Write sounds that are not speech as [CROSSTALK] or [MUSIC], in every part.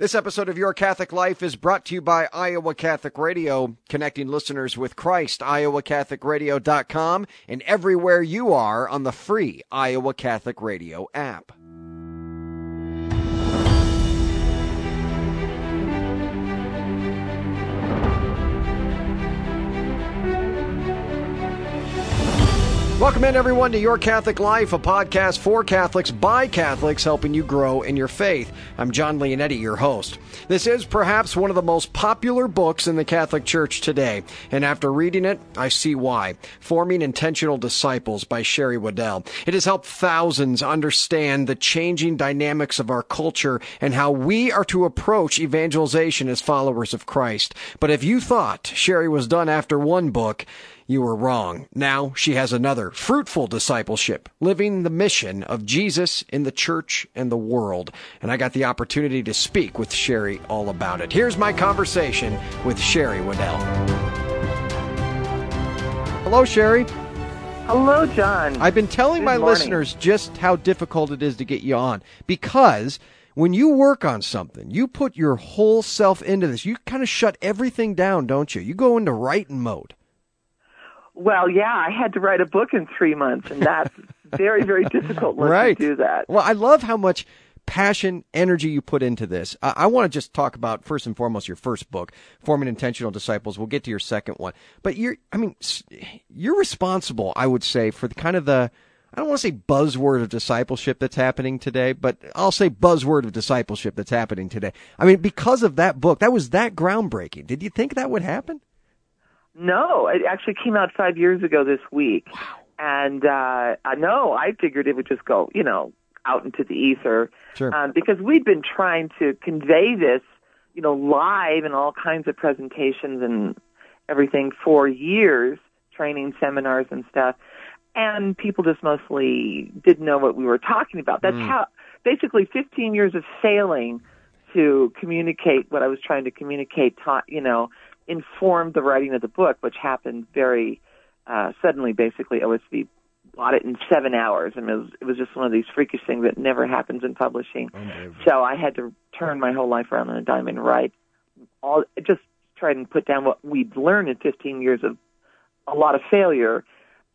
This episode of Your Catholic Life is brought to you by Iowa Catholic Radio, connecting listeners with Christ. IowaCatholicRadio.com and everywhere you are on the free Iowa Catholic Radio app. Welcome in, everyone, to Your Catholic Life, a podcast for Catholics by Catholics, helping you grow in your faith. I'm John Leonetti, your host. This is perhaps one of the most popular books in the Catholic Church today, and after reading it, I see why. Forming Intentional Disciples by Sherry Weddell. It has helped thousands understand the changing dynamics of our culture and how we are to approach evangelization as followers of Christ. But if you thought Sherry was done after one book, you were wrong. Now she has another fruitful discipleship, living the mission of Jesus in the church and the world. And I got the opportunity to speak with Sherry all about it. Here's my conversation with Sherry Weddell. Hello, Sherry. Hello, John. I've been telling Good my morning. listeners just how difficult it is to get you on because when you work on something, you put your whole self into this. You kind of shut everything down, don't you? You go into writing mode. Well, yeah, I had to write a book in three months, and that's [LAUGHS] very, very difficult right. you do that. Well, I love how much passion, energy you put into this. I, I want to just talk about first and foremost your first book, Forming Intentional Disciples. We'll get to your second one, but you're, I mean, you're responsible, I would say, for the kind of the, I don't want to say buzzword of discipleship that's happening today, but I'll say buzzword of discipleship that's happening today. I mean, because of that book, that was that groundbreaking. Did you think that would happen? No, it actually came out five years ago this week. And uh, I know I figured it would just go, you know, out into the ether. Sure. Um, because we'd been trying to convey this, you know, live in all kinds of presentations and everything for years, training seminars and stuff. And people just mostly didn't know what we were talking about. That's how, basically 15 years of sailing to communicate what I was trying to communicate, taught, you know, informed the writing of the book, which happened very uh, suddenly. Basically, OSV bought it in seven hours, and it was, it was just one of these freakish things that never happens in publishing. So I had to turn my whole life around on a dime and write all, just try and put down what we'd learned in 15 years of a lot of failure,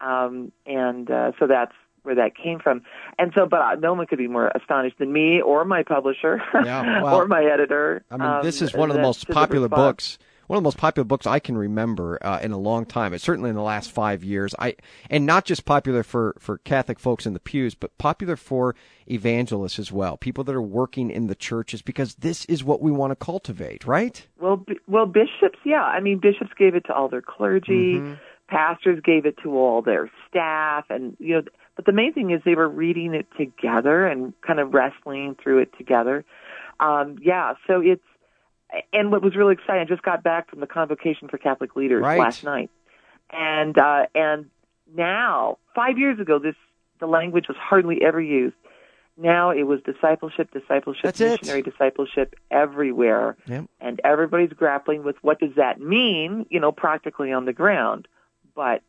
um, and uh, so that's where that came from. And so, but uh, no one could be more astonished than me or my publisher Yeah, [LAUGHS] well, or my editor. I mean, this um, is one of the most the popular books. One of the most popular books I can remember uh, in a long time. It's certainly in the last five years. I and not just popular for for Catholic folks in the pews, but popular for evangelists as well. People that are working in the churches because this is what we want to cultivate, right? Well, b- well, bishops, yeah. I mean, bishops gave it to all their clergy. Mm-hmm. Pastors gave it to all their staff, and you know. But the main thing is they were reading it together and kind of wrestling through it together. Um, yeah, so it's and what was really exciting, I just got back from the convocation for Catholic leaders Right. last night, and uh, and now five years ago, this the language was hardly ever used. Now it was discipleship, discipleship, That's it. missionary discipleship everywhere Yep. and everybody's grappling with what does that mean, you know, practically on the ground. But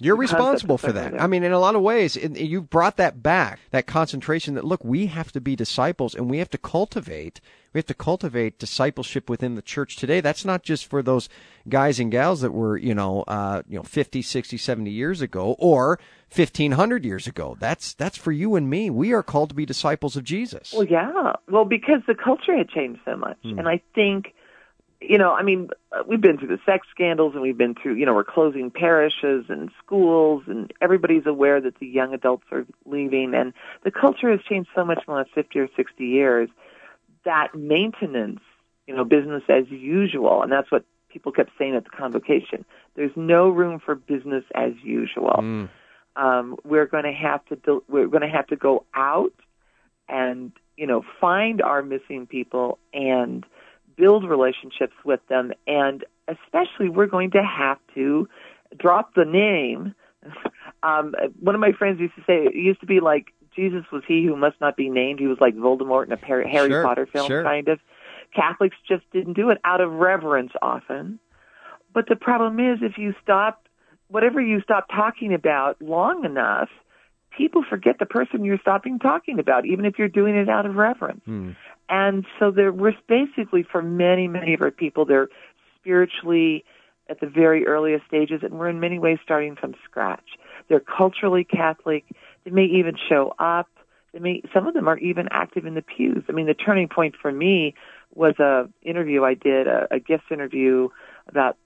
You're responsible for that. I mean, in a lot of ways, it, you've brought that back, that concentration that, look, we have to be disciples and we have to cultivate, we have to cultivate discipleship within the church today. That's not just for those guys and gals that were, you know, uh, you know, 50, 60, 70 years ago or 1500 years ago. That's, that's for you and me. We are called to be disciples of Jesus. well, yeah, well, because the culture had changed so much, and I think, you know, I mean, uh, we've been through the sex scandals, and we've been through, you know, we're closing parishes and schools, and everybody's aware that the young adults are leaving, and the culture has changed so much in the last fifty or sixty years that maintenance, you know, business as usual, and that's what people kept saying at the convocation. There's no room for business as usual. Um, we're going to have to do, we're going to have to go out and you know find our missing people and build relationships with them, and especially we're going to have to drop the name. [LAUGHS] Um, one of my friends used to say it used to be like Jesus was he who must not be named. He was like Voldemort in a Harry Sure, Potter film, sure. kind of. Catholics just didn't do it out of reverence often. But the problem is, if you stop, whatever you stop talking about long enough, people forget the person you're stopping talking about, even if you're doing it out of reverence. And so there we're basically for many, many of our people, they're spiritually at the very earliest stages, and we're in many ways starting from scratch. They're culturally Catholic. They may even show up. They may, some of them are even active in the pews. I mean, the turning point for me was a interview I did, a, a gifts interview about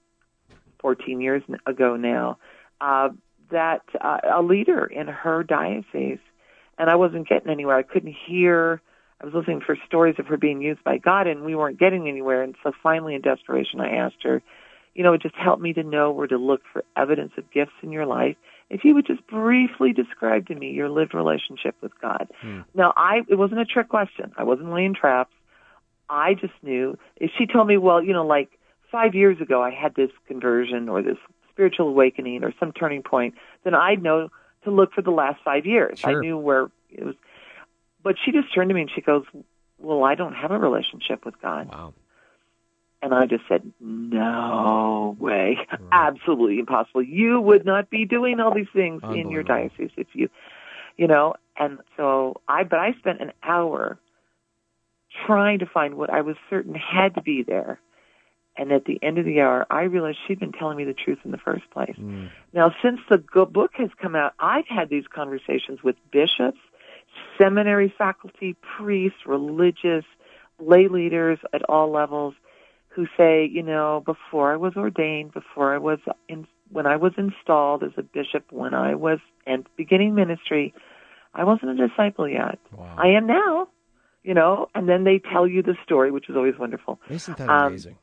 14 years ago now, uh, that uh, a leader in her diocese, and I wasn't getting anywhere. I couldn't hear. I was listening for stories of her being used by God, and we weren't getting anywhere. And so finally, in desperation, I asked her, you know, it just helped me to know where to look for evidence of gifts in your life. If you would just briefly describe to me your lived relationship with God. Hmm. Now, I it wasn't a trick question. I wasn't laying traps. I just knew if she told me, well, you know, like five years ago I had this conversion or this spiritual awakening or some turning point, then I'd know to look for the last five years. Sure. I knew where it was. But she just turned to me and she goes, well, I don't have a relationship with God. Wow. And I just said, no way. Right. Absolutely impossible. You would not be doing all these things in your diocese if you, you know, and so I, but I spent an hour trying to find what I was certain had to be there. And at the end of the hour, I realized she'd been telling me the truth in the first place. Mm. Now, since the book has come out, I've had these conversations with bishops, seminary faculty, priests, religious, lay leaders at all levels who say, you know, before I was ordained, before I was in, when I was installed as a bishop, when I was and beginning ministry, I wasn't a disciple yet. Wow. I am now, you know, and then they tell you the story, which is always wonderful. Isn't that um, amazing?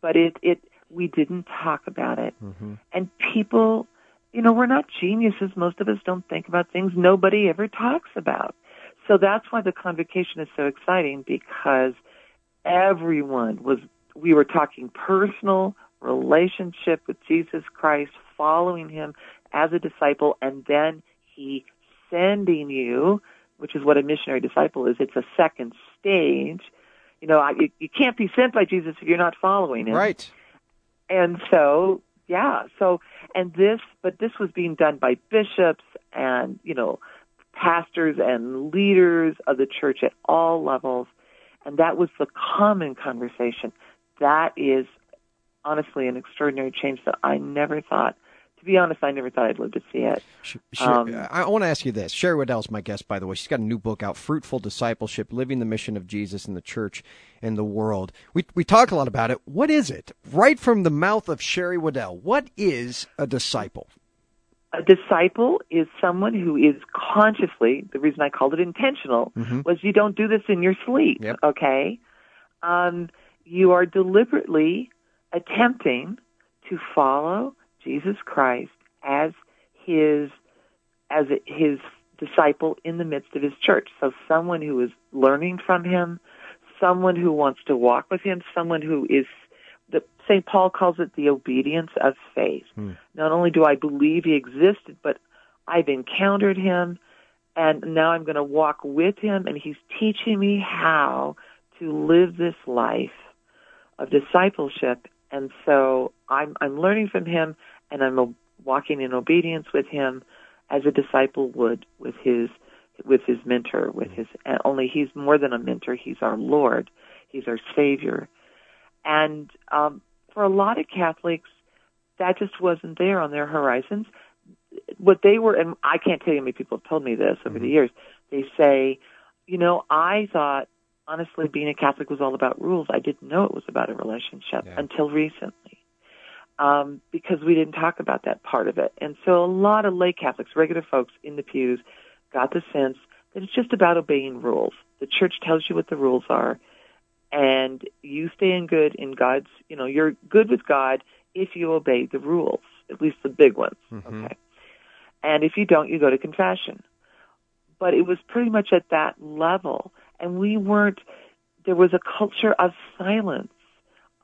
But it, it, we didn't talk about it. Mm-hmm. And people, you know, we're not geniuses. Most of us don't think about things nobody ever talks about. So that's why the convocation is so exciting because everyone was we were talking personal relationship with Jesus Christ, following him as a disciple, and then he sending you, which is what a missionary disciple is. It's a second stage. You know, you, you can't be sent by Jesus if you're not following him. Right. And so, yeah, so, and this, but this was being done by bishops and, you know, pastors and leaders of the church at all levels. And that was the common conversation that is honestly an extraordinary change that I never thought. To be honest, I never thought I'd live to see it. um, I want to ask you this. Sherry Weddell is my guest, by the way. She's got a new book out, Fruitful Discipleship: Living the Mission of Jesus in the Church and the World. We we talk a lot about it. What is it? Right from the mouth of Sherry Weddell, what is a disciple? A disciple is someone who is consciously. The reason I called it intentional mm-hmm. was you don't do this in your sleep. Yep. Okay. Um, you are deliberately attempting to follow Jesus Christ as his as his disciple in the midst of his church. So someone who is learning from him, someone who wants to walk with him, someone who is the St. Paul calls it the obedience of faith. Hmm. Not only do I believe he existed, but I've encountered him and now I'm going to walk with him and he's teaching me how to live this life of discipleship. And so I'm, I'm learning from him and I'm walking in obedience with him as a disciple would with his, with his mentor, with his, only he's more than a mentor. He's our Lord. He's our Savior. And, um, for a lot of Catholics, that just wasn't there on their horizons. What they were, and I can't tell you how many people have told me this over mm-hmm. the years. They say, you know, I thought honestly, being a Catholic was all about rules. I didn't know it was about a relationship yeah. until recently. Um, because we didn't talk about that part of it. And so a lot of lay Catholics, regular folks in the pews, got the sense that it's just about obeying rules. The church tells you what the rules are, and you stay in good in God's, you know, you're good with God if you obey the rules, at least the big ones. Mm-hmm. Okay. And if you don't, you go to confession. But it was pretty much at that level and we weren't, there was a culture of silence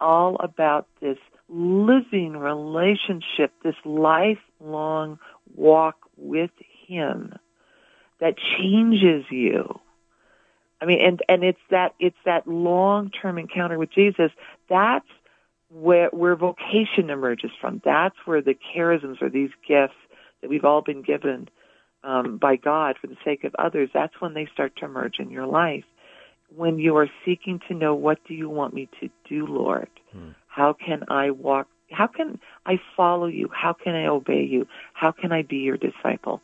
all about this living relationship, this lifelong walk with Him that changes you. I mean, and, and it's that, it's that long-term encounter with Jesus. That's where, where vocation emerges from. That's where the charisms or these gifts that we've all been given um, by God for the sake of others, that's when they start to emerge in your life. when you are seeking to know what do you want me to do, Lord? Hmm. How can I walk? How can I follow you? How can I obey you? How can I be your disciple?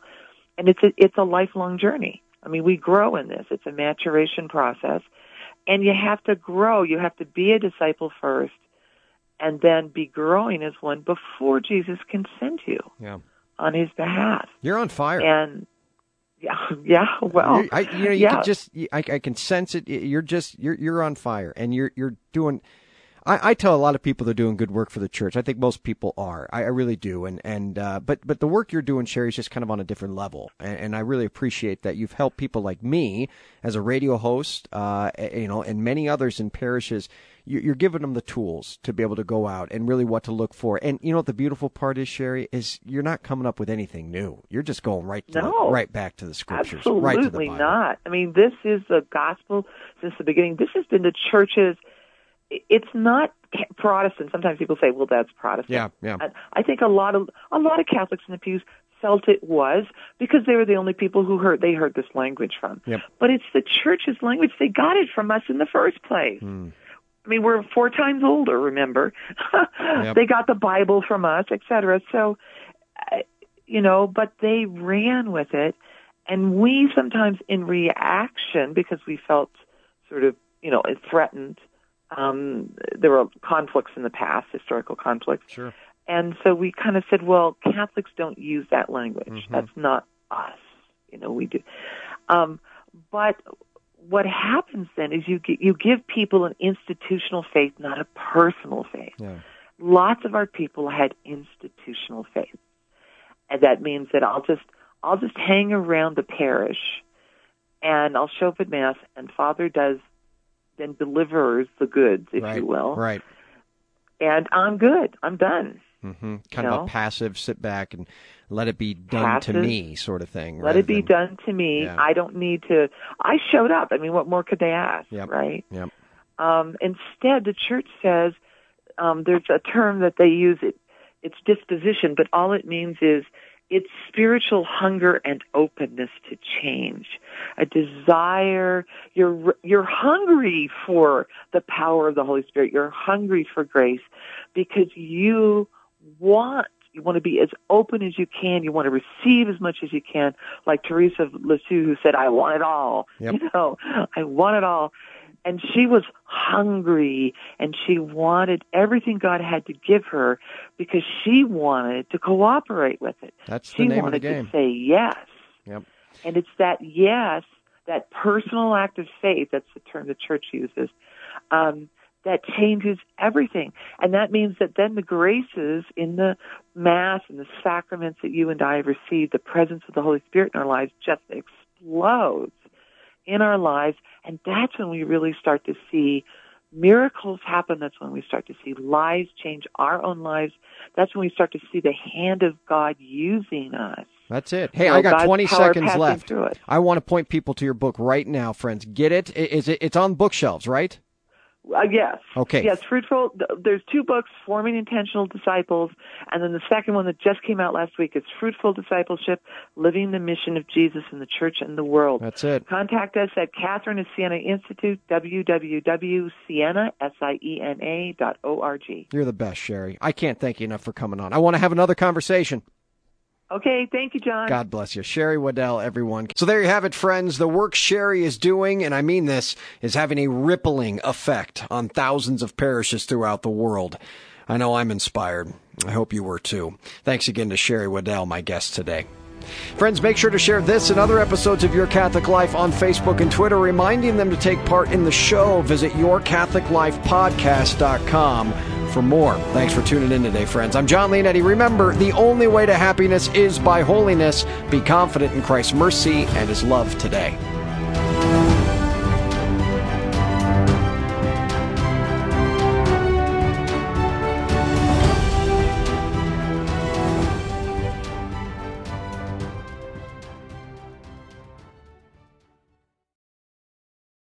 And it's a, it's a lifelong journey. I mean, we grow in this. It's a maturation process. And you have to grow. You have to be a disciple first and then be growing as one before Jesus can send you yeah. on his behalf. You're on fire. And yeah, [LAUGHS] yeah. Well, I, you know, you yeah. can just, I, I can sense it. You're just, you're, you're on fire, and you're, you're doing. I, I tell a lot of people they're doing good work for the church. I think most people are. I, I really do. And and uh, but but the work you're doing, Sherry, is just kind of on a different level. And, and I really appreciate that you've helped people like me as a radio host, uh, you know, and many others in parishes you're giving them the tools to be able to go out and really what to look for. And you know what the beautiful part is, Sherry, is you're not coming up with anything new. You're just going right to no, the, right back to the scriptures. Absolutely right to the not. I mean, this is the gospel since the beginning. This has been the church's. It's not Protestant. Sometimes people say, "Well, that's Protestant." Yeah, yeah. I think a lot of a lot of Catholics in the pews felt it was because they were the only people who heard they heard this language from. Yep. But it's the church's language. They got it from us in the first place. Mm. I mean, we're four times older, remember? [LAUGHS] yep. They got the Bible from us, etc. So, uh, you know, but they ran with it. And we sometimes, in reaction, because we felt sort of, you know, threatened, um, there were conflicts in the past, historical conflicts. Sure. And so we kind of said, well, Catholics don't use that language. Mm-hmm. That's not us. You know, we do. Um, but what happens then is you you give people an institutional faith, not a personal faith. Yeah. Lots of our people had institutional faith, and that means that I'll just I'll just hang around the parish, and I'll show up at mass, and Father does then delivers the goods, if right. you will. Right. And I'm good. I'm done. Mm-hmm. Kind you of know? a passive, sit back and let it be done passive, to me sort of thing. Let it be than, done to me. Yeah. I don't need to. I showed up. I mean, what more could they ask, yep. right? Yep. Um, instead, the church says um, there's a term that they use. It, it's disposition, but all it means is it's spiritual hunger and openness to change, a desire. You're you're hungry for the power of the Holy Spirit. You're hungry for grace because you want you want to be as open as you can. You want to receive as much as you can. Like Teresa of Lisieux who said, I want it all. Yep. You know, I want it all. And she was hungry and she wanted everything God had to give her because she wanted to cooperate with it. That's she the name wanted of the game. to say yes. Yep. And it's that yes, that personal act of faith, that's the term the church uses, um, that changes everything. And that means that then the graces in the Mass and the sacraments that you and I have received, the presence of the Holy Spirit in our lives just explodes in our lives. And that's when we really start to see miracles happen. That's when we start to see lives change our own lives. That's when we start to see the hand of God using us. That's it. Hey, So I got God's 20 seconds left. I want to point people to your book right now, friends. Get it? Is it? It's on bookshelves, right? Uh, yes. Okay. Yes, fruitful. There's two books, Forming Intentional Disciples, and then the second one that just came out last week is Fruitful Discipleship, Living the Mission of Jesus in the Church and the World. That's it. Contact us at Catherine of Siena Institute, www.siena, S-I-E-N-A dot O-R-G. You're the best, Sherry. I can't thank you enough for coming on. I want to have another conversation. Okay, thank you, John. God bless you. Sherry Weddell, everyone. So there you have it, friends. The work Sherry is doing, and I mean this, is having a rippling effect on thousands of parishes throughout the world. I know I'm inspired. I hope you were too. Thanks again to Sherry Weddell, my guest today. Friends, make sure to share this and other episodes of Your Catholic Life on Facebook and Twitter, reminding them to take part in the show. Visit yourcatholiclifepodcast.com for more. Thanks for tuning in today, friends. I'm John Leonetti. Remember, the only way to happiness is by holiness. Be confident in Christ's mercy and his love today.